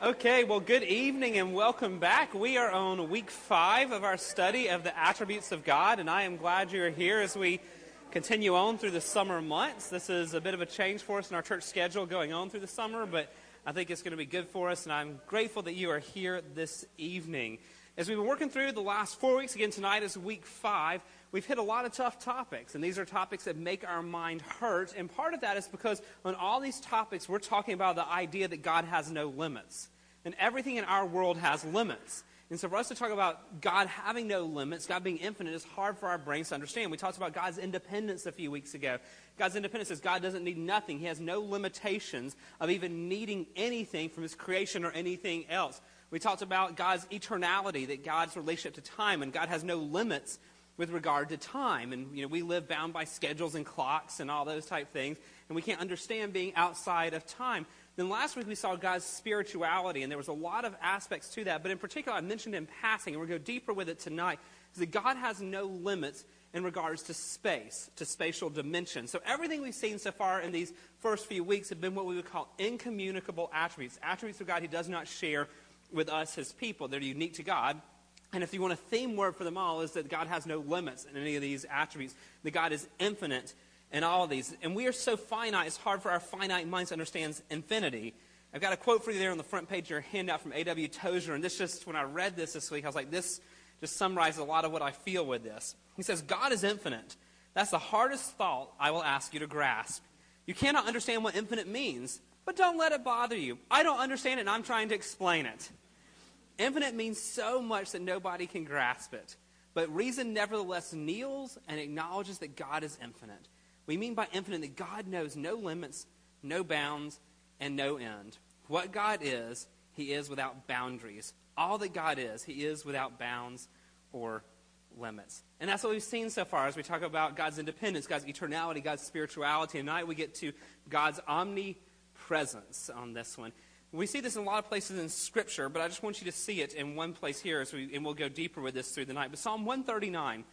Okay, well, good evening and welcome back. We are on week five of our study of the attributes of God, and I am glad you're here as we continue on through the summer months. This is a bit of a change for us in our church schedule going on through the summer, but I think it's going to be good for us, and I'm grateful that you are here this evening. As we've been working through the last four weeks, again, tonight is week five, we've hit a lot of tough topics, and these are topics that make our mind hurt. And part of that is because on all these topics, we're talking about the idea that God has no limits. And everything in our world has limits. And so for us to talk about God having no limits, God being infinite, is hard for our brains to understand. We talked about God's independence a few weeks ago. God's independence is God doesn't need nothing. He has no limitations of even needing anything from his creation or anything else. We talked about God's eternality, that God's relationship to time, and God has no limits with regard to time. And, you know, we live bound by schedules and clocks and all those type things, and we can't understand being outside of time. Then last week we saw God's spirituality, and there was a lot of aspects to that. But in particular, I mentioned in passing, and we're going to go deeper with it tonight, is that God has no limits in regards to space, to spatial dimension. So everything we've seen so far in these first few weeks have been what we would call incommunicable attributes, attributes of God he does not share with us, his people. They're unique to God. And if you want a theme word for them all, is that God has no limits in any of these attributes, that God is infinite in all of these. And we are so finite, it's hard for our finite minds to understand infinity. I've got a quote for you there on the front page of your handout from A.W. Tozer. And this just, when I read this this week, I was like, this just summarizes a lot of what I feel with this. He says, God is infinite. That's the hardest thought I will ask you to grasp. You cannot understand what infinite means, but don't let it bother you. I don't understand it, and I'm trying to explain it. Infinite means so much that nobody can grasp it. But reason nevertheless kneels and acknowledges that God is infinite. We mean by infinite that God knows no limits, no bounds, and no end. What God is, He is without boundaries. All that God is, He is without bounds or limits. And that's what we've seen so far as we talk about God's independence, God's eternality, God's spirituality. And Tonight we get to God's omnipresence on this one. We see this in a lot of places in Scripture, but I just want you to see it in one place here, we, and we'll go deeper with this through the night. But Psalm 139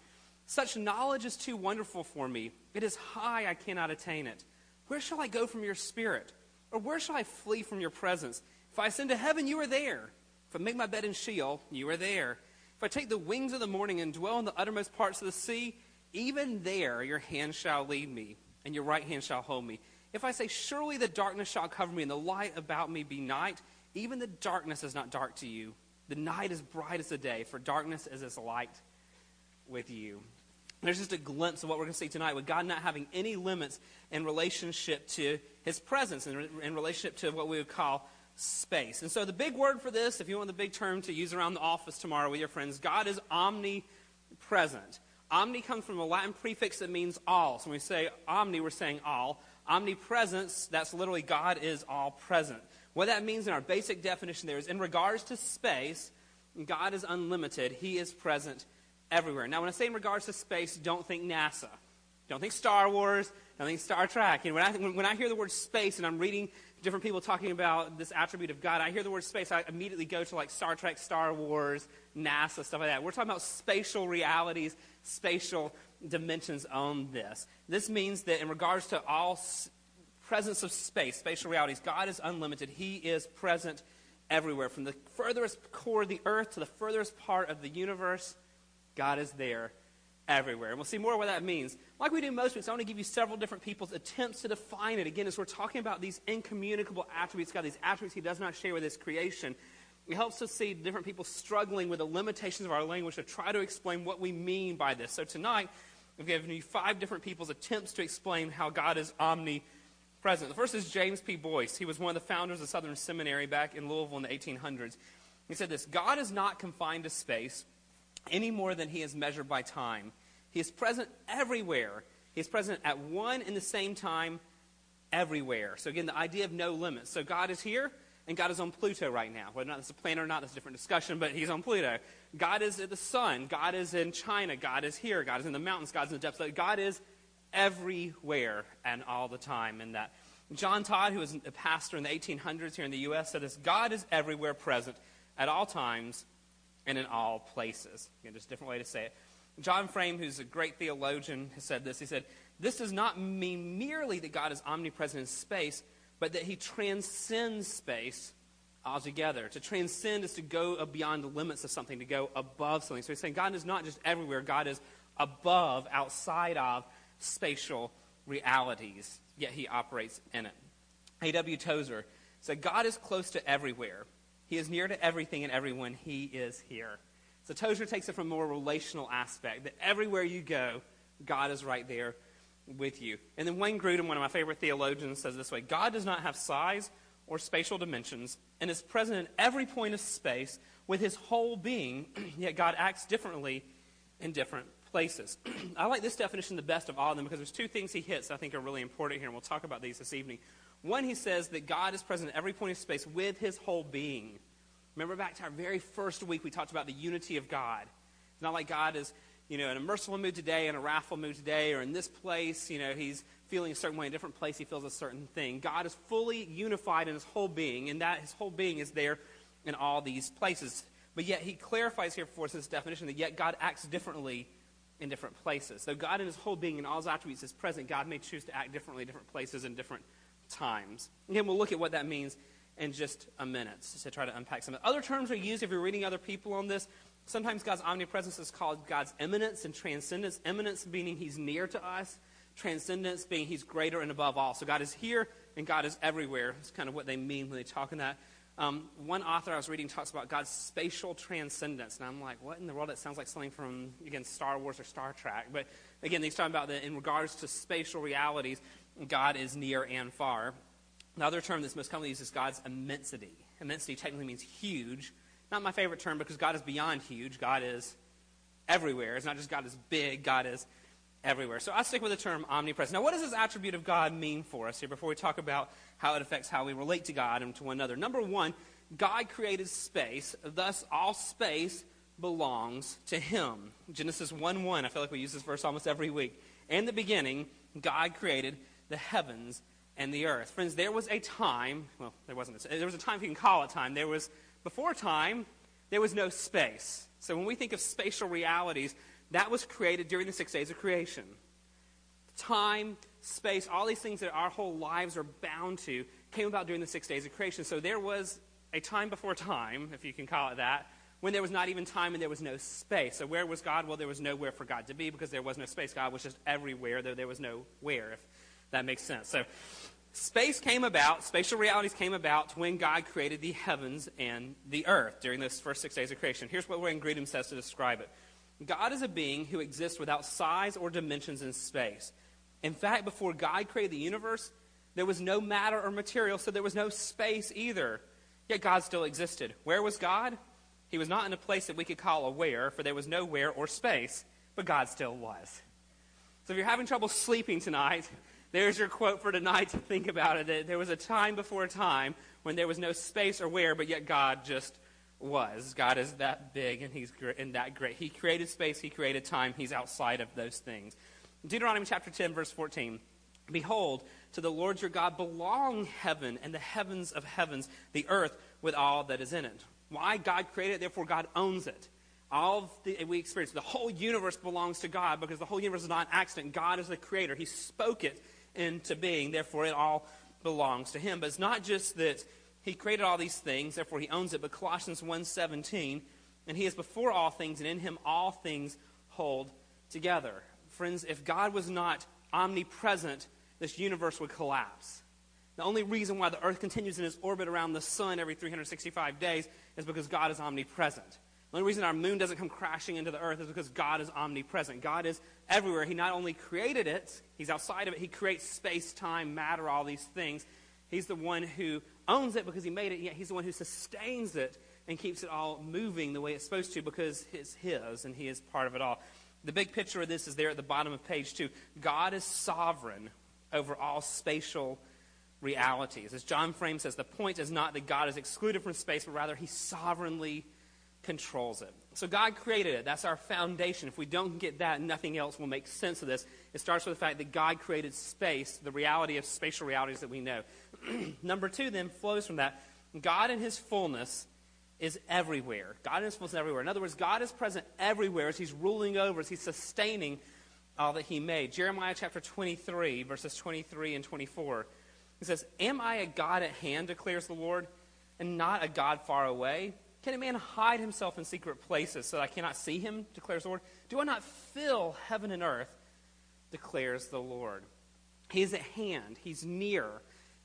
Such knowledge is too wonderful for me. It is high, I cannot attain it. Where shall I go from your spirit? Or where shall I flee from your presence? If I ascend to heaven, you are there. If I make my bed in Sheol, you are there. If I take the wings of the morning and dwell in the uttermost parts of the sea, even there your hand shall lead me, and your right hand shall hold me. If I say, Surely the darkness shall cover me, and the light about me be night, even the darkness is not dark to you. The night is bright as the day, for darkness is as light with you. There's just a glimpse of what we're going to see tonight with God not having any limits in relationship to his presence and in relationship to what we would call space. And so the big word for this, if you want the big term to use around the office tomorrow with your friends, God is omnipresent. Omni comes from a Latin prefix that means all. So when we say omni, we're saying all. Omnipresence, that's literally God is all present. What that means in our basic definition there is in regards to space, God is unlimited. He is present everywhere. Now, when I say in regards to space, don't think NASA. Don't think Star Wars. Don't think Star Trek. Know, when, I, when I hear the word space and I'm reading different people talking about this attribute of God, I hear the word space, I immediately go to like Star Trek, Star Wars, NASA, stuff like that. We're talking about spatial realities, spatial dimensions on this. This means that in regards to all presence of space, spatial realities, God is unlimited. He is present everywhere. From the furthest core of the earth to the furthest part of the universe, God is there everywhere. And we'll see more what that means. Like we do most weeks, I want to give you several different people's attempts to define it. Again, as we're talking about these incommunicable attributes, God, these attributes He does not share with His creation, it helps us see different people struggling with the limitations of our language to try to explain what we mean by this. So tonight, I've given you five different people's attempts to explain how God is omnipresent. The first is James P. Boyce. He was one of the founders of Southern Seminary back in Louisville in the 1800s. He said this God is not confined to space any more than he is measured by time. He is present everywhere. He is present at one and the same time everywhere. So, again, the idea of no limits. So, God is here, and God is on Pluto right now. Whether or not a planet or not, that's a different discussion, but He's on Pluto. God is at the sun. God is in China. God is here. God is in the mountains. God is in the depths. God is everywhere and all the time in that. John Todd, who was a pastor in the 1800s here in the U.S., said this God is everywhere present at all times and in all places. Again, just a different way to say it. John Frame, who's a great theologian, has said this. He said, This does not mean merely that God is omnipresent in space, but that he transcends space altogether. To transcend is to go beyond the limits of something, to go above something. So he's saying God is not just everywhere, God is above, outside of spatial realities, yet he operates in it. A.W. Tozer said, God is close to everywhere. He is near to everything and everyone. He is here. So Tozer takes it from a more relational aspect, that everywhere you go, God is right there with you. And then Wayne Grudem, one of my favorite theologians, says this way God does not have size or spatial dimensions and is present in every point of space with his whole being, yet God acts differently in different places. I like this definition the best of all of them because there's two things he hits I think are really important here, and we'll talk about these this evening. One, he says that God is present in every point of space with his whole being. Remember back to our very first week, we talked about the unity of God. It's not like God is you know, in a merciful mood today, in a wrathful mood today, or in this place, you know, he's feeling a certain way. In a different place, he feels a certain thing. God is fully unified in his whole being, and that his whole being is there in all these places. But yet, he clarifies here for us this definition that yet God acts differently in different places. So, God in his whole being and all his attributes is present. God may choose to act differently in different places and different times. Again, we'll look at what that means in just a minute to try to unpack some. Other terms are used if you're reading other people on this. Sometimes God's omnipresence is called God's immanence and transcendence. Immanence meaning he's near to us, transcendence being he's greater and above all. So God is here and God is everywhere. It's kind of what they mean when they talk in that. Um, one author I was reading talks about God's spatial transcendence. And I'm like, what in the world? It sounds like something from, again, Star Wars or Star Trek. But again, he's talking about that in regards to spatial realities, God is near and far. Another term that's most commonly used is God's immensity. Immensity technically means huge. Not my favorite term because God is beyond huge. God is everywhere. It's not just God is big, God is everywhere. So I stick with the term omnipresent. Now, what does this attribute of God mean for us here before we talk about how it affects how we relate to God and to one another? Number one, God created space, thus, all space belongs to Him. Genesis 1 1, I feel like we use this verse almost every week. In the beginning, God created the heavens and the earth. Friends, there was a time, well, there wasn't, a, there was a time, if you can call it time, there was before time, there was no space. So when we think of spatial realities, that was created during the six days of creation. Time, space, all these things that our whole lives are bound to came about during the six days of creation. So there was a time before time, if you can call it that, when there was not even time and there was no space. So where was God? Well, there was nowhere for God to be because there was no space. God was just everywhere, though there was no where, if that makes sense. So Space came about, spatial realities came about when God created the heavens and the earth during those first six days of creation. Here's what Wayne Grudem says to describe it God is a being who exists without size or dimensions in space. In fact, before God created the universe, there was no matter or material, so there was no space either. Yet God still existed. Where was God? He was not in a place that we could call a where, for there was no where or space, but God still was. So if you're having trouble sleeping tonight, there's your quote for tonight to think about it. There was a time before time when there was no space or where, but yet God just was. God is that big and He's and that great. He created space, He created time. He's outside of those things. Deuteronomy chapter 10, verse 14. Behold, to the Lord your God belong heaven and the heavens of heavens, the earth with all that is in it. Why? God created it, therefore God owns it. All the, we experience, the whole universe belongs to God because the whole universe is not an accident. God is the creator. He spoke it into being. Therefore, it all belongs to him. But it's not just that he created all these things, therefore he owns it, but Colossians 1.17, and he is before all things, and in him all things hold together. Friends, if God was not omnipresent, this universe would collapse. The only reason why the earth continues in its orbit around the sun every 365 days is because God is omnipresent. The only reason our moon doesn't come crashing into the earth is because God is omnipresent. God is everywhere. He not only created it, He's outside of it, He creates space, time, matter, all these things. He's the one who owns it because He made it, yet He's the one who sustains it and keeps it all moving the way it's supposed to because it's His and He is part of it all. The big picture of this is there at the bottom of page two. God is sovereign over all spatial realities. As John Frame says, the point is not that God is excluded from space, but rather He sovereignly controls it. So God created it. That's our foundation. If we don't get that, nothing else will make sense of this. It starts with the fact that God created space, the reality of spatial realities that we know. Number two then flows from that. God in his fullness is everywhere. God in his fullness is everywhere. In other words, God is present everywhere as he's ruling over, as he's sustaining all that he made. Jeremiah chapter 23, verses 23 and 24. He says, Am I a God at hand, declares the Lord? and not a God far away? Can a man hide himself in secret places so that I cannot see him, declares the Lord? Do I not fill heaven and earth, declares the Lord? He is at hand, he's near,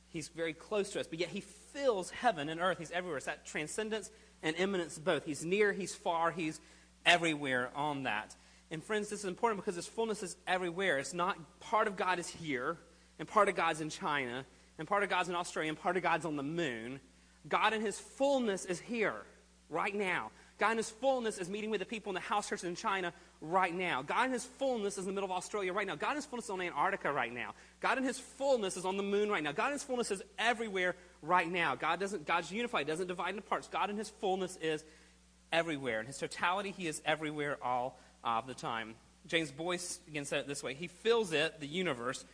he's very close to us, but yet he fills heaven and earth. He's everywhere. It's that transcendence and immanence both. He's near, he's far, he's everywhere on that. And friends, this is important because his fullness is everywhere. It's not part of God is here, and part of God's in China, and part of God's in Australia, and part of God's on the moon. God in his fullness is here, right now. God in his fullness is meeting with the people in the house church in China right now. God in his fullness is in the middle of Australia right now. God in his fullness is on Antarctica right now. God in his fullness is on the moon right now. God in his fullness is everywhere right now. God doesn't, God's unified, doesn't divide into parts. God in his fullness is everywhere. In his totality, he is everywhere all of the time. James Boyce again said it this way He fills it, the universe,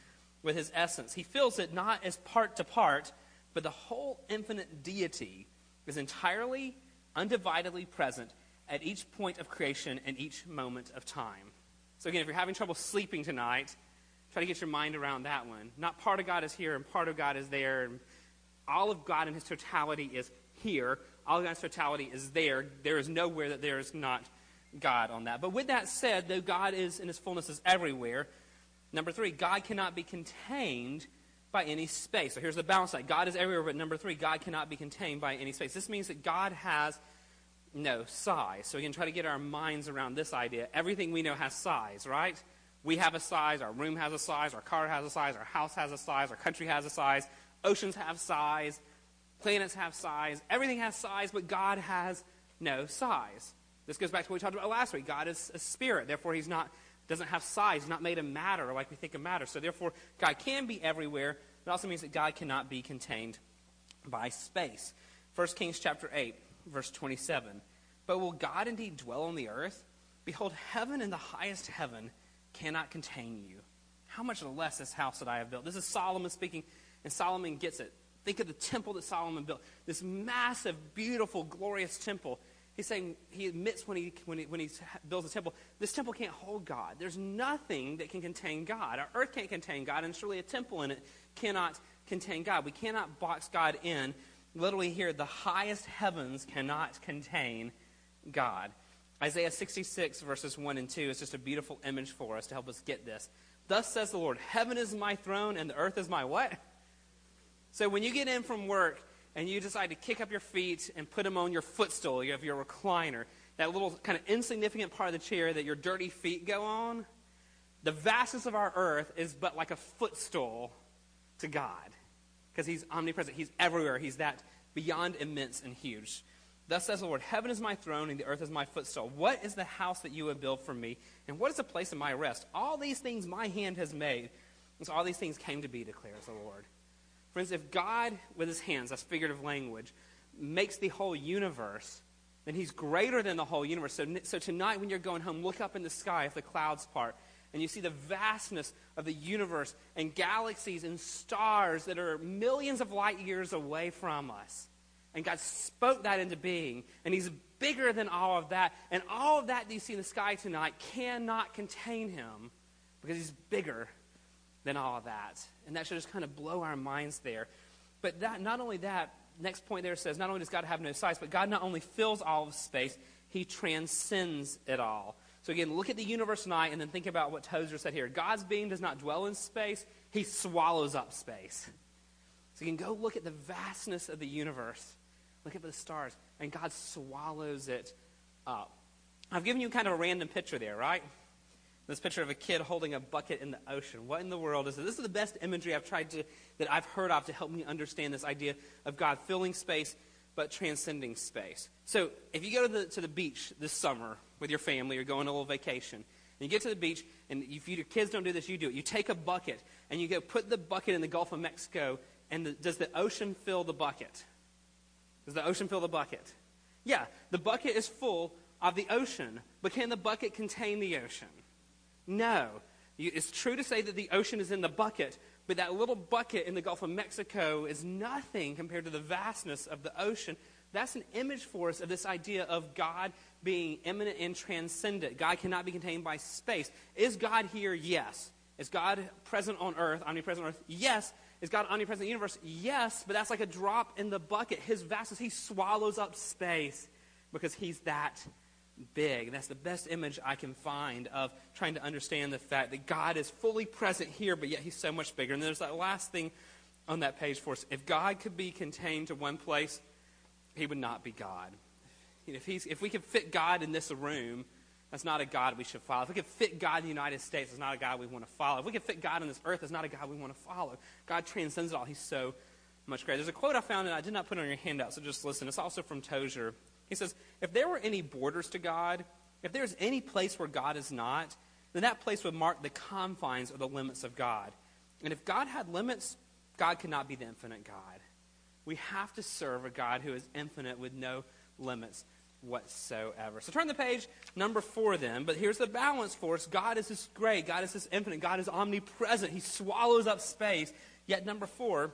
with his essence. He fills it not as part to part, but the whole infinite deity is entirely undividedly present at each point of creation and each moment of time. So, again, if you're having trouble sleeping tonight, try to get your mind around that one. Not part of God is here and part of God is there. And all of God in his totality is here. All of God's totality is there. There is nowhere that there is not God on that. But with that said, though God is in his fullness is everywhere, number three, God cannot be contained by any space. So here's the balance side. God is everywhere, but number three, God cannot be contained by any space. This means that God has no size. So we can try to get our minds around this idea. Everything we know has size, right? We have a size, our room has a size, our car has a size, our house has a size, our country has a size, oceans have size, planets have size, everything has size, but God has no size. This goes back to what we talked about last week. God is a spirit, therefore he's not doesn't have size, not made of matter like we think of matter. So therefore God can be everywhere it also means that God cannot be contained by space. 1 Kings chapter 8, verse 27. But will God indeed dwell on the earth? Behold, heaven and the highest heaven cannot contain you. How much less this house that I have built? This is Solomon speaking, and Solomon gets it. Think of the temple that Solomon built. This massive, beautiful, glorious temple. He's saying, he admits when he, when, he, when he builds a temple, this temple can't hold God. There's nothing that can contain God. Our earth can't contain God, and surely a temple in it cannot contain God. We cannot box God in. Literally, here, the highest heavens cannot contain God. Isaiah 66, verses 1 and 2 is just a beautiful image for us to help us get this. Thus says the Lord, Heaven is my throne, and the earth is my what? So when you get in from work and you decide to kick up your feet and put them on your footstool, you have your recliner, that little kind of insignificant part of the chair that your dirty feet go on, the vastness of our earth is but like a footstool to God because he's omnipresent. He's everywhere. He's that beyond immense and huge. Thus says the Lord Heaven is my throne, and the earth is my footstool. What is the house that you would build for me? And what is the place of my rest? All these things my hand has made. And so all these things came to be, declares the Lord. Friends, if God, with his hands, that's figurative language, makes the whole universe, then he's greater than the whole universe. So, so tonight, when you're going home, look up in the sky if the clouds part and you see the vastness of the universe and galaxies and stars that are millions of light years away from us. And God spoke that into being, and He's bigger than all of that. And all of that that you see in the sky tonight cannot contain Him because He's bigger than all of that. And that should just kind of blow our minds there. But that, not only that, next point there says not only does God have no size, but God not only fills all of space, He transcends it all. So again, look at the universe tonight and then think about what Tozer said here. God's being does not dwell in space, he swallows up space. So you can go look at the vastness of the universe. Look at the stars, and God swallows it up. I've given you kind of a random picture there, right? This picture of a kid holding a bucket in the ocean. What in the world is this? This is the best imagery I've tried to that I've heard of to help me understand this idea of God filling space but transcending space. So if you go to the, to the beach this summer with your family or go on a little vacation, and you get to the beach, and if your kids don't do this, you do it. You take a bucket, and you go put the bucket in the Gulf of Mexico, and the, does the ocean fill the bucket? Does the ocean fill the bucket? Yeah, the bucket is full of the ocean, but can the bucket contain the ocean? No. It's true to say that the ocean is in the bucket, but that little bucket in the Gulf of Mexico is nothing compared to the vastness of the ocean. That's an image for us of this idea of God being immanent and transcendent. God cannot be contained by space. Is God here? Yes. Is God present on earth, omnipresent on earth? Yes. Is God omnipresent in the universe? Yes, but that's like a drop in the bucket. His vastness, he swallows up space because he's that big. And that's the best image I can find of trying to understand the fact that God is fully present here, but yet he's so much bigger. And there's that last thing on that page for us. If God could be contained to one place, he would not be God. If, he's, if we could fit God in this room, that's not a God we should follow. If we could fit God in the United States, it's not a God we want to follow. If we could fit God on this earth, it's not a God we want to follow. God transcends it all. He's so much greater. There's a quote I found, and I did not put on your handout, so just listen. It's also from Tozer. He says, If there were any borders to God, if there's any place where God is not, then that place would mark the confines or the limits of God. And if God had limits, God could not be the infinite God. We have to serve a God who is infinite with no limits whatsoever. So turn the page, number four then. But here's the balance for us God is this great, God is this infinite, God is omnipresent. He swallows up space. Yet, number four,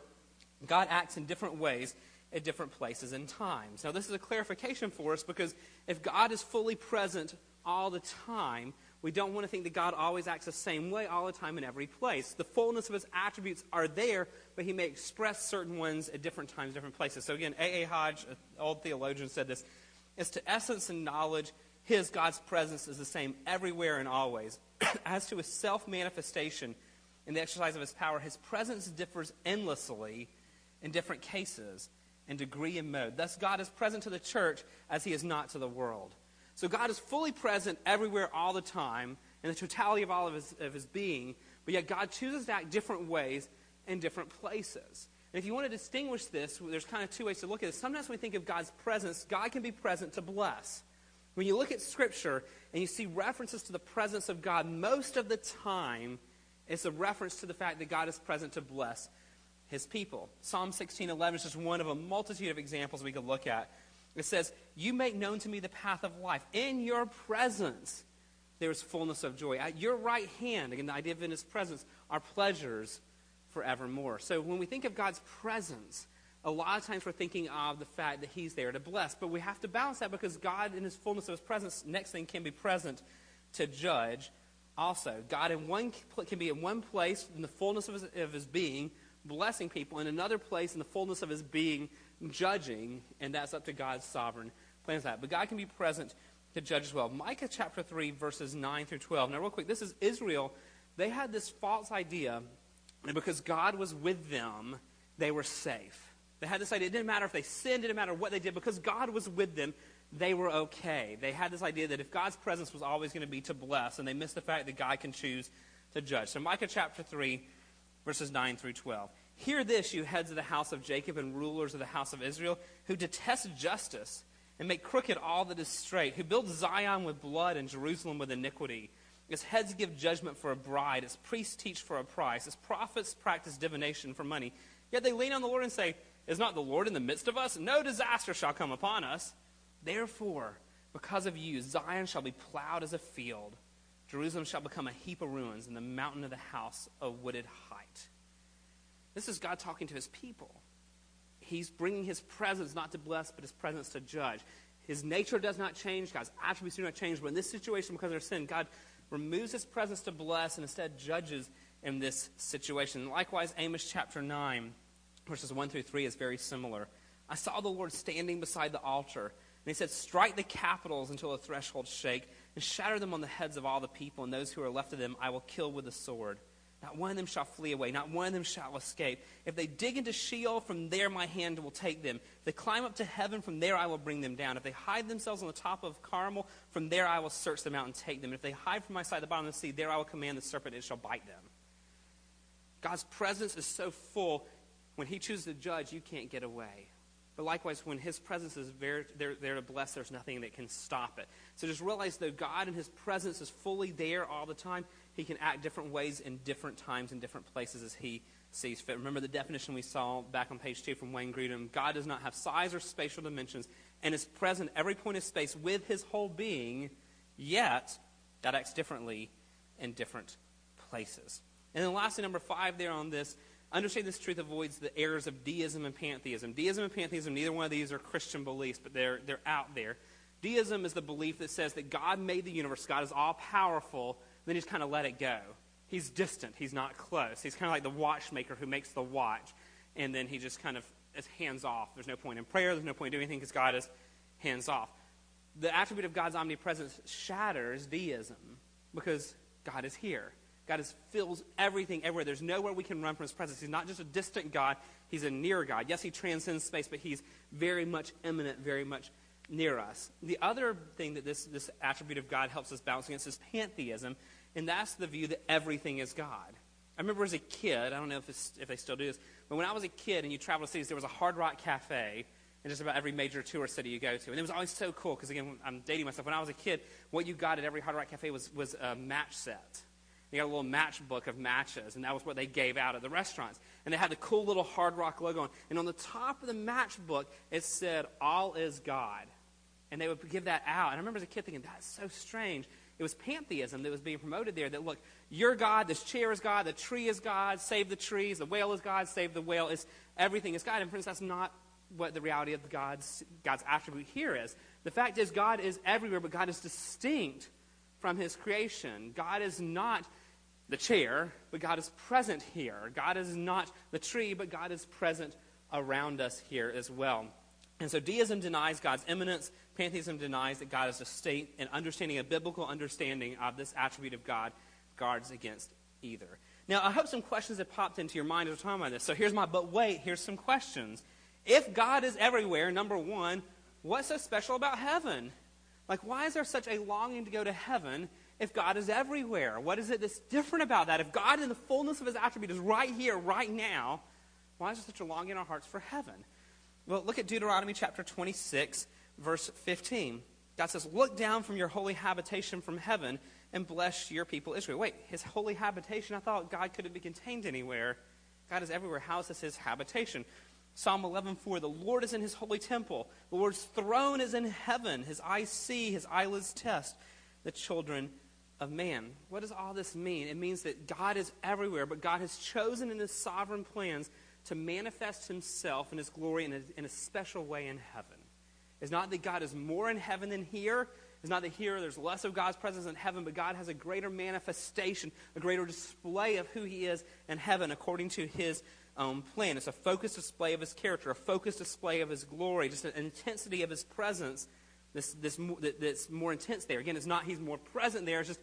God acts in different ways at different places and times. Now, this is a clarification for us because if God is fully present all the time, we don't want to think that God always acts the same way all the time in every place. The fullness of his attributes are there, but he may express certain ones at different times, different places. So, again, A.A. Hodge, an old theologian, said this as to essence and knowledge, his, God's presence, is the same everywhere and always. As to his self manifestation in the exercise of his power, his presence differs endlessly in different cases and degree and mode. Thus, God is present to the church as he is not to the world. So, God is fully present everywhere all the time in the totality of all of his, of his being, but yet God chooses to act different ways in different places. And if you want to distinguish this, there's kind of two ways to look at it. Sometimes when we think of God's presence, God can be present to bless. When you look at Scripture and you see references to the presence of God, most of the time it's a reference to the fact that God is present to bless his people. Psalm 16:11 is just one of a multitude of examples we could look at. It says, "You make known to me the path of life. In your presence there is fullness of joy. At your right hand, again the idea of in his presence, are pleasures forevermore." So when we think of God's presence, a lot of times we're thinking of the fact that he's there to bless, but we have to balance that because God in his fullness of his presence next thing can be present to judge also. God in one can be in one place in the fullness of his, of his being blessing people, in another place in the fullness of his being, judging, and that's up to God's sovereign plans that. But God can be present to judge as well. Micah chapter 3, verses 9 through 12. Now, real quick, this is Israel. They had this false idea that because God was with them, they were safe. They had this idea. It didn't matter if they sinned, it didn't matter what they did. Because God was with them, they were okay. They had this idea that if God's presence was always going to be to bless, and they missed the fact that God can choose to judge. So, Micah chapter 3, verses 9 through 12. Hear this, you heads of the house of Jacob and rulers of the house of Israel, who detest justice and make crooked all that is straight, who build Zion with blood and Jerusalem with iniquity. Its heads give judgment for a bride, its priests teach for a price, its prophets practice divination for money. Yet they lean on the Lord and say, Is not the Lord in the midst of us? No disaster shall come upon us. Therefore, because of you, Zion shall be plowed as a field. Jerusalem shall become a heap of ruins, and the mountain of the house a wooded height. This is God talking to his people. He's bringing his presence not to bless, but his presence to judge. His nature does not change. God's attributes do not change. But in this situation, because of their sin, God removes his presence to bless and instead judges in this situation. Likewise, Amos chapter 9, verses 1 through 3 is very similar. I saw the Lord standing beside the altar, and he said, Strike the capitals until the thresholds shake, and shatter them on the heads of all the people, and those who are left of them I will kill with the sword. Not one of them shall flee away, not one of them shall escape. If they dig into Sheol, from there my hand will take them. If they climb up to heaven, from there I will bring them down. If they hide themselves on the top of Carmel, from there I will search them out and take them. If they hide from my sight at the bottom of the sea, there I will command the serpent, and it shall bite them. God's presence is so full, when he chooses to judge, you can't get away. But likewise, when his presence is there, there, there to bless, there's nothing that can stop it. So just realize though God and his presence is fully there all the time. He can act different ways in different times in different places as he sees fit. Remember the definition we saw back on page two from Wayne Grudem. God does not have size or spatial dimensions and is present every point of space with his whole being, yet God acts differently in different places. And then lastly, number five there on this, understand this truth avoids the errors of deism and pantheism. Deism and pantheism, neither one of these are Christian beliefs, but they're, they're out there. Deism is the belief that says that God made the universe, God is all powerful, then he just kind of let it go. he's distant, he's not close. He's kind of like the watchmaker who makes the watch, and then he just kind of is hands off. There's no point in prayer, there's no point in doing anything because God is hands off. The attribute of God's omnipresence shatters deism because God is here. God is, fills everything everywhere. There's nowhere we can run from his presence. He's not just a distant God, he's a near God. Yes, he transcends space, but he's very much immanent, very much near us. The other thing that this, this attribute of God helps us balance against is pantheism, and that's the view that everything is God. I remember as a kid, I don't know if, if they still do this, but when I was a kid and you traveled to cities, there was a Hard Rock Cafe in just about every major tourist city you go to. And it was always so cool because, again, I'm dating myself. When I was a kid, what you got at every Hard Rock Cafe was, was a match set. You got a little matchbook of matches, and that was what they gave out at the restaurants. And they had the cool little Hard Rock logo on. And on the top of the matchbook, it said, All is God. And they would give that out. And I remember as a kid thinking, That's so strange. It was pantheism that was being promoted there. That, look, you're God, this chair is God, the tree is God, save the trees, the whale is God, save the whale. Is everything is God. And friends, that's not what the reality of God's, God's attribute here is. The fact is, God is everywhere, but God is distinct from his creation. God is not the chair, but God is present here. God is not the tree, but God is present around us here as well. And so deism denies God's immanence. Pantheism denies that God is a state, and understanding a biblical understanding of this attribute of God guards against either. Now, I hope some questions have popped into your mind as we're talking about this. So here's my, but wait, here's some questions. If God is everywhere, number one, what's so special about heaven? Like, why is there such a longing to go to heaven if God is everywhere? What is it that's different about that? If God in the fullness of his attribute is right here, right now, why is there such a longing in our hearts for heaven? Well, look at Deuteronomy chapter 26, verse 15. God says, Look down from your holy habitation from heaven and bless your people Israel. Wait, his holy habitation? I thought God couldn't be contained anywhere. God is everywhere. How is this his habitation? Psalm 11:4 The Lord is in his holy temple. The Lord's throne is in heaven. His eyes see, his eyelids test the children of man. What does all this mean? It means that God is everywhere, but God has chosen in his sovereign plans to manifest himself and his glory in a, in a special way in heaven. It's not that God is more in heaven than here. It's not that here there's less of God's presence in heaven, but God has a greater manifestation, a greater display of who he is in heaven according to his own plan. It's a focused display of his character, a focused display of his glory, just an intensity of his presence this, this, that's more intense there. Again, it's not he's more present there, it's just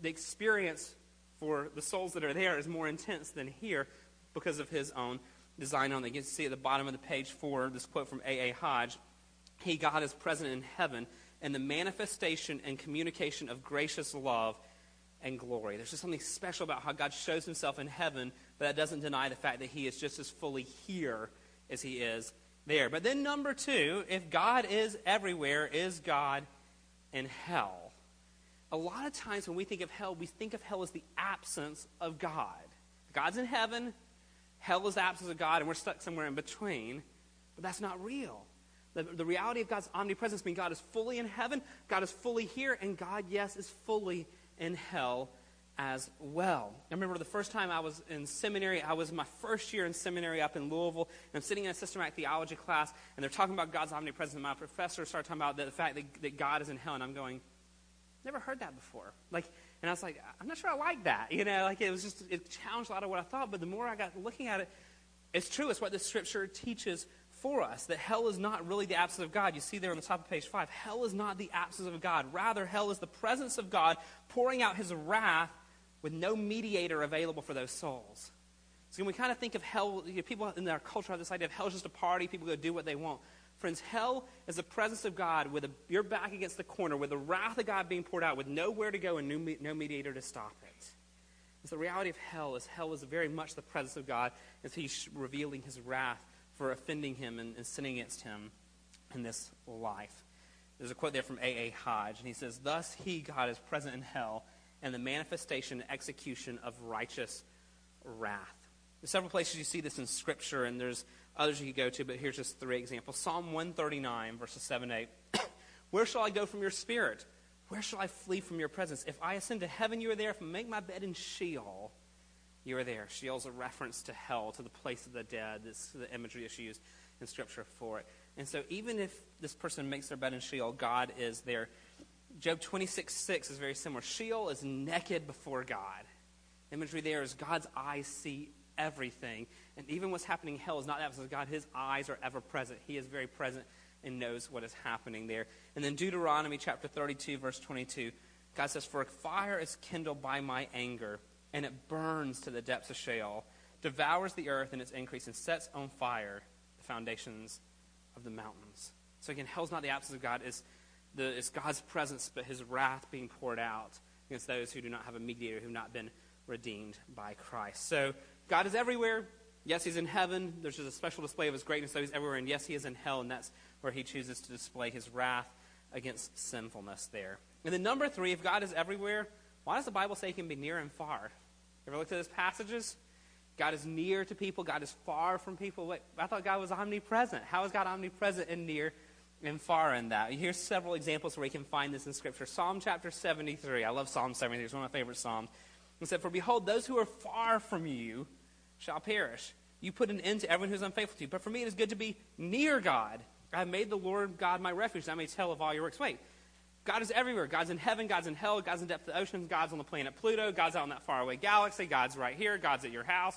the experience for the souls that are there is more intense than here because of his own design on it. You can see at the bottom of the page for this quote from A.A. Hodge He, God, is present in heaven and the manifestation and communication of gracious love and glory. There's just something special about how God shows himself in heaven, but that doesn't deny the fact that he is just as fully here as he is there. But then, number two, if God is everywhere, is God in hell? A lot of times when we think of hell, we think of hell as the absence of God. God's in heaven, hell is the absence of God, and we're stuck somewhere in between. But that's not real. The, the reality of God's omnipresence means God is fully in heaven, God is fully here, and God, yes, is fully in hell as well. I remember the first time I was in seminary, I was my first year in seminary up in Louisville, and I'm sitting in a systematic theology class, and they're talking about God's omnipresence, and my professor started talking about the, the fact that, that God is in hell, and I'm going, never heard that before. Like, and I was like, I'm not sure I like that. You know, like it was just, it challenged a lot of what I thought, but the more I got looking at it, it's true. It's what the scripture teaches for us that hell is not really the absence of God. You see there on the top of page 5. Hell is not the absence of God. Rather, hell is the presence of God pouring out his wrath with no mediator available for those souls. So when we kind of think of hell, you know, people in our culture have this idea of hell is just a party, people go do what they want. Friends, hell is the presence of God with a, your back against the corner, with the wrath of God being poured out, with nowhere to go and no, mediator to stop it. So the reality of hell is hell is very much the presence of God as he's revealing his wrath for offending him and, and sinning against him in this life. There's a quote there from A.A. Hodge, and he says, Thus he, God, is present in hell and the manifestation and execution of righteous wrath. There's several places you see this in Scripture, and there's others you could go to, but here's just three examples. Psalm 139, verses 7 8. Where shall I go from your spirit? Where shall I flee from your presence? If I ascend to heaven, you are there. If I make my bed in Sheol, you are there. Sheol is a reference to hell, to the place of the dead. This is the imagery that's used in Scripture for it. And so, even if this person makes their bed in Sheol, God is there. Job 26 6 is very similar. Sheol is naked before God. Imagery there is God's eyes see everything. And even what's happening in hell is not that because God, his eyes are ever present. He is very present and knows what is happening there. And then Deuteronomy chapter 32, verse 22, God says, For a fire is kindled by my anger, and it burns to the depths of Sheol, devours the earth in its increase, and sets on fire the foundations of the mountains. So again, hell's not the absence of God, it's, the, it's God's presence, but his wrath being poured out against those who do not have a mediator, who have not been redeemed by Christ. So God is everywhere. Yes, he's in heaven. There's just a special display of his greatness, so he's everywhere. And yes, he is in hell, and that's where he chooses to display his wrath against sinfulness there. And then number three, if God is everywhere, why does the Bible say he can be near and far? You ever looked at those passages? God is near to people. God is far from people. Wait, I thought God was omnipresent. How is God omnipresent and near and far in that? Here's several examples where you can find this in Scripture. Psalm chapter 73. I love Psalm 73. It's one of my favorite Psalms. It said, For behold, those who are far from you shall perish. You put an end to everyone who is unfaithful to you. But for me, it is good to be near God. I have made the Lord God my refuge, I may tell of all your works. Wait, God is everywhere. God's in heaven, God's in hell, God's in depth of the oceans, God's on the planet Pluto, God's out in that faraway galaxy, God's right here, God's at your house.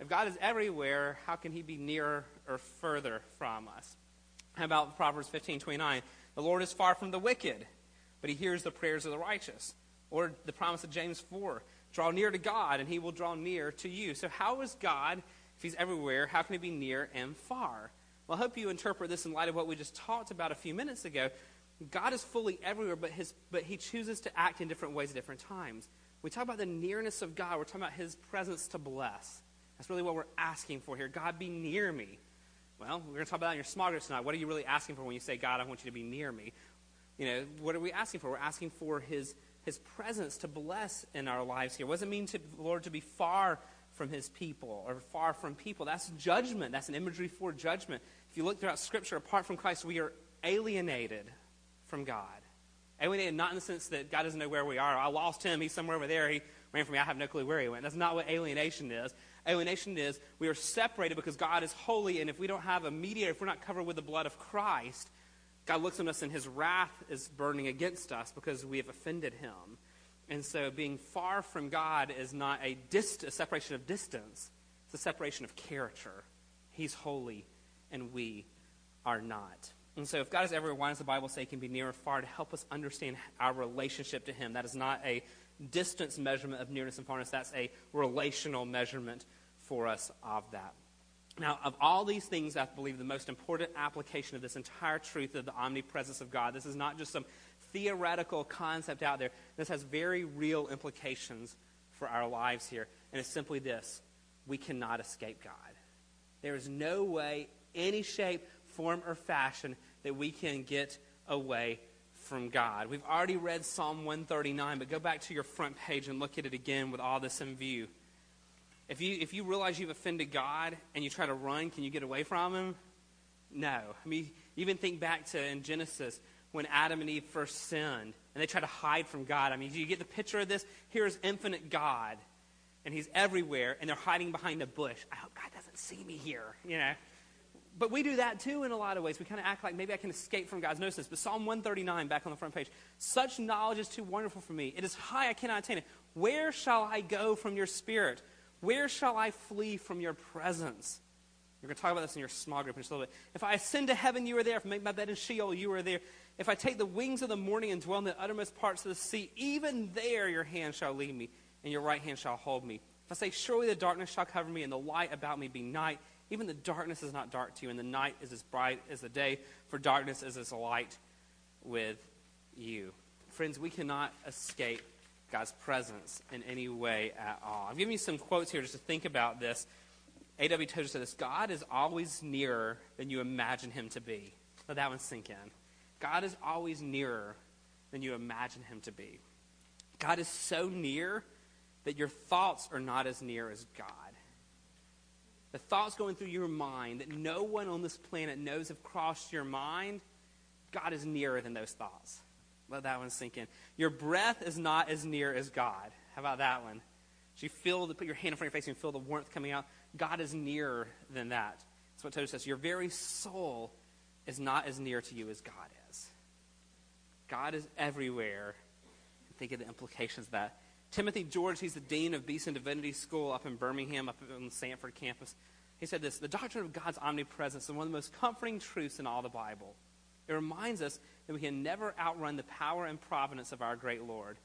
If God is everywhere, how can he be nearer or further from us? How about Proverbs 15, 29? The Lord is far from the wicked, but he hears the prayers of the righteous. Or the promise of James 4 draw near to God, and he will draw near to you. So, how is God, if he's everywhere, how can he be near and far? Well, I hope you interpret this in light of what we just talked about a few minutes ago. God is fully everywhere, but, his, but he chooses to act in different ways at different times. We talk about the nearness of God, we're talking about his presence to bless. That's really what we're asking for here. God, be near me. Well, we're going to talk about that in your groups tonight. What are you really asking for when you say, God, I want you to be near me? You know, what are we asking for? We're asking for his, his presence to bless in our lives here. What does it mean to the Lord to be far from his people or far from people? That's judgment. That's an imagery for judgment. If you look throughout Scripture, apart from Christ, we are alienated from God. Alienated not in the sense that God doesn't know where we are. I lost him. He's somewhere over there. He ran from me. I have no clue where he went. That's not what alienation is. Alienation is we are separated because God is holy, and if we don't have a mediator, if we're not covered with the blood of Christ, God looks on us and his wrath is burning against us because we have offended him. And so being far from God is not a, dist- a separation of distance, it's a separation of character. He's holy, and we are not. And so if God is everywhere, why does the Bible say he can be near or far to help us understand our relationship to him? That is not a distance measurement of nearness and farness. That's a relational measurement for us of that. Now, of all these things, I believe the most important application of this entire truth of the omnipresence of God, this is not just some theoretical concept out there. This has very real implications for our lives here. And it's simply this we cannot escape God. There is no way, any shape, form, or fashion that we can get away from God. We've already read Psalm 139, but go back to your front page and look at it again with all this in view. If you, if you realize you've offended God and you try to run, can you get away from Him? No. I mean, even think back to in Genesis when Adam and Eve first sinned and they try to hide from God. I mean, do you get the picture of this? Here is infinite God, and He's everywhere, and they're hiding behind a bush. I hope God doesn't see me here, you know. But we do that too in a lot of ways. We kind of act like maybe I can escape from God's notice. But Psalm 139, back on the front page, such knowledge is too wonderful for me. It is high, I cannot attain it. Where shall I go from your spirit? Where shall I flee from your presence? We're going to talk about this in your small group in just a little bit. If I ascend to heaven, you are there. If I make my bed in Sheol, you are there. If I take the wings of the morning and dwell in the uttermost parts of the sea, even there your hand shall lead me, and your right hand shall hold me. If I say, Surely the darkness shall cover me, and the light about me be night, even the darkness is not dark to you, and the night is as bright as the day, for darkness is as light with you. Friends, we cannot escape God's presence in any way at all. I'm giving you some quotes here just to think about this. A.W. Tozer said this God is always nearer than you imagine him to be. Let that one sink in. God is always nearer than you imagine him to be. God is so near that your thoughts are not as near as God. The thoughts going through your mind that no one on this planet knows have crossed your mind, God is nearer than those thoughts. Let that one sink in. Your breath is not as near as God. How about that one? So you feel the, put your hand in front of your face and feel the warmth coming out. God is nearer than that. That's what Tozer says. Your very soul is not as near to you as God is. God is everywhere. Think of the implications of that Timothy George, he's the dean of Beeson Divinity School up in Birmingham, up on the Samford campus. He said this The doctrine of God's omnipresence is one of the most comforting truths in all the Bible. It reminds us that we can never outrun the power and providence of our great Lord.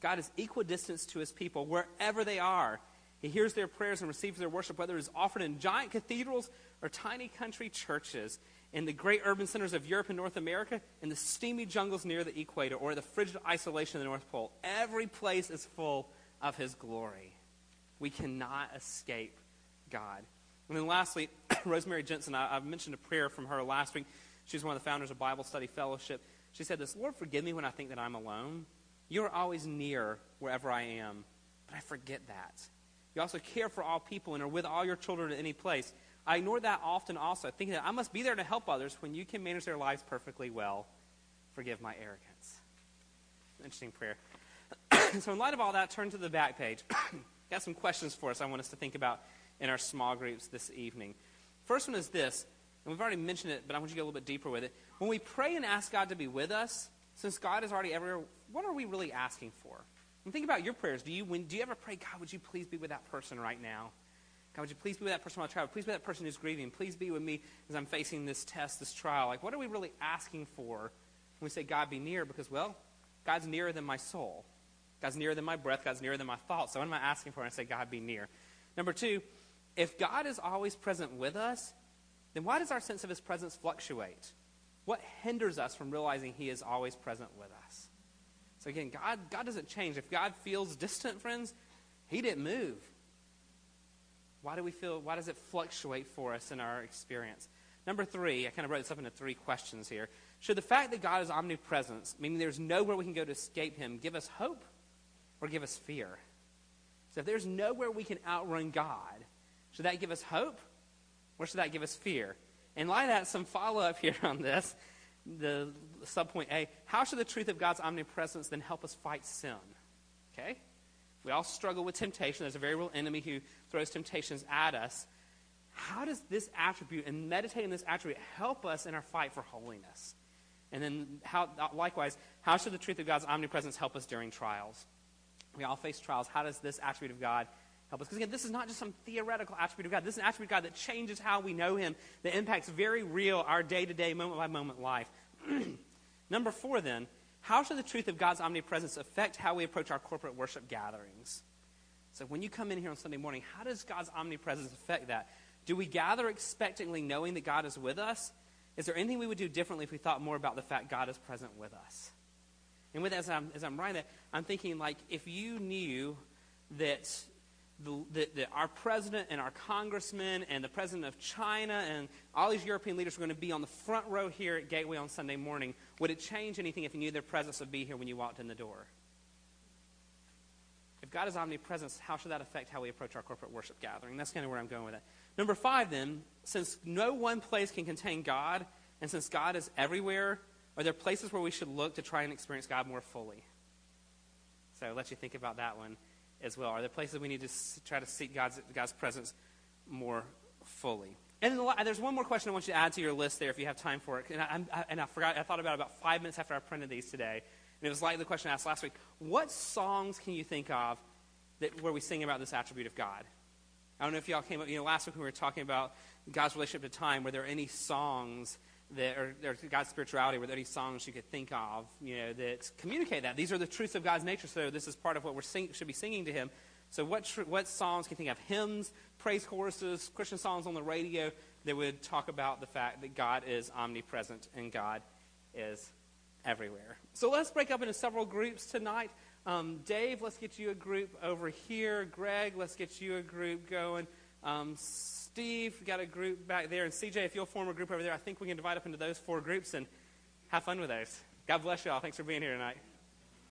God is equidistant to his people wherever they are. He hears their prayers and receives their worship, whether it is offered in giant cathedrals or tiny country churches, in the great urban centers of Europe and North America, in the steamy jungles near the equator, or the frigid isolation of the North Pole. Every place is full of his glory. We cannot escape God. And then lastly, Rosemary Jensen, I, I mentioned a prayer from her last week. She's one of the founders of Bible Study Fellowship. She said this Lord, forgive me when I think that I'm alone. You are always near wherever I am, but I forget that. You also care for all people and are with all your children at any place. I ignore that often also, thinking that I must be there to help others when you can manage their lives perfectly well. Forgive my arrogance. Interesting prayer. so, in light of all that, turn to the back page. Got some questions for us I want us to think about in our small groups this evening. First one is this, and we've already mentioned it, but I want you to get a little bit deeper with it. When we pray and ask God to be with us, since God is already everywhere, what are we really asking for? And think about your prayers. Do you, when, do you ever pray, God, would you please be with that person right now? God, would you please be with that person while I travel? Please be with that person who's grieving. Please be with me as I'm facing this test, this trial. Like, what are we really asking for when we say, God, be near? Because, well, God's nearer than my soul. God's nearer than my breath. God's nearer than my thoughts. So what am I asking for when I say, God, be near? Number two, if God is always present with us, then why does our sense of his presence fluctuate? What hinders us from realizing he is always present with us? So again, God, God doesn't change. If God feels distant, friends, he didn't move. Why do we feel, why does it fluctuate for us in our experience? Number three, I kind of wrote this up into three questions here. Should the fact that God is omnipresent, meaning there's nowhere we can go to escape him, give us hope or give us fear? So if there's nowhere we can outrun God, should that give us hope or should that give us fear? Light of that, some follow up here on this. The subpoint A, how should the truth of God's omnipresence then help us fight sin? Okay? We all struggle with temptation. There's a very real enemy who throws temptations at us. How does this attribute and meditating this attribute help us in our fight for holiness? And then, how, likewise, how should the truth of God's omnipresence help us during trials? We all face trials. How does this attribute of God help us? Because again, this is not just some theoretical attribute of God. This is an attribute of God that changes how we know Him, that impacts very real our day to day, moment by moment life. Number four, then, how should the truth of God's omnipresence affect how we approach our corporate worship gatherings? So when you come in here on Sunday morning, how does God's omnipresence affect that? Do we gather expectantly knowing that God is with us? Is there anything we would do differently if we thought more about the fact God is present with us? And with that, as I'm, as I'm writing that, I'm thinking like if you knew that the, the, the, our president and our congressman and the president of China and all these European leaders are going to be on the front row here at Gateway on Sunday morning. Would it change anything if you knew their presence would be here when you walked in the door? If God is omnipresent, how should that affect how we approach our corporate worship gathering? That's kind of where I'm going with it. Number five, then, since no one place can contain God, and since God is everywhere, are there places where we should look to try and experience God more fully? So let you think about that one as well? Are there places we need to try to seek God's, God's presence more fully? And there's one more question I want you to add to your list there if you have time for it. And I, I, and I forgot, I thought about it about five minutes after I printed these today. And it was like the question I asked last week What songs can you think of that, where we sing about this attribute of God? I don't know if y'all came up, you know, last week when we were talking about God's relationship to time, were there any songs that, or, or God's spirituality, were there any songs you could think of, you know, that communicate that? These are the truths of God's nature, so this is part of what we sing, should be singing to Him. So, what, tr- what songs can you think of? Hymns, praise choruses, Christian songs on the radio that would talk about the fact that God is omnipresent and God is everywhere. So, let's break up into several groups tonight. Um, Dave, let's get you a group over here. Greg, let's get you a group going. Um, Steve, got a group back there. And CJ, if you'll form a group over there, I think we can divide up into those four groups and have fun with those. God bless you all. Thanks for being here tonight.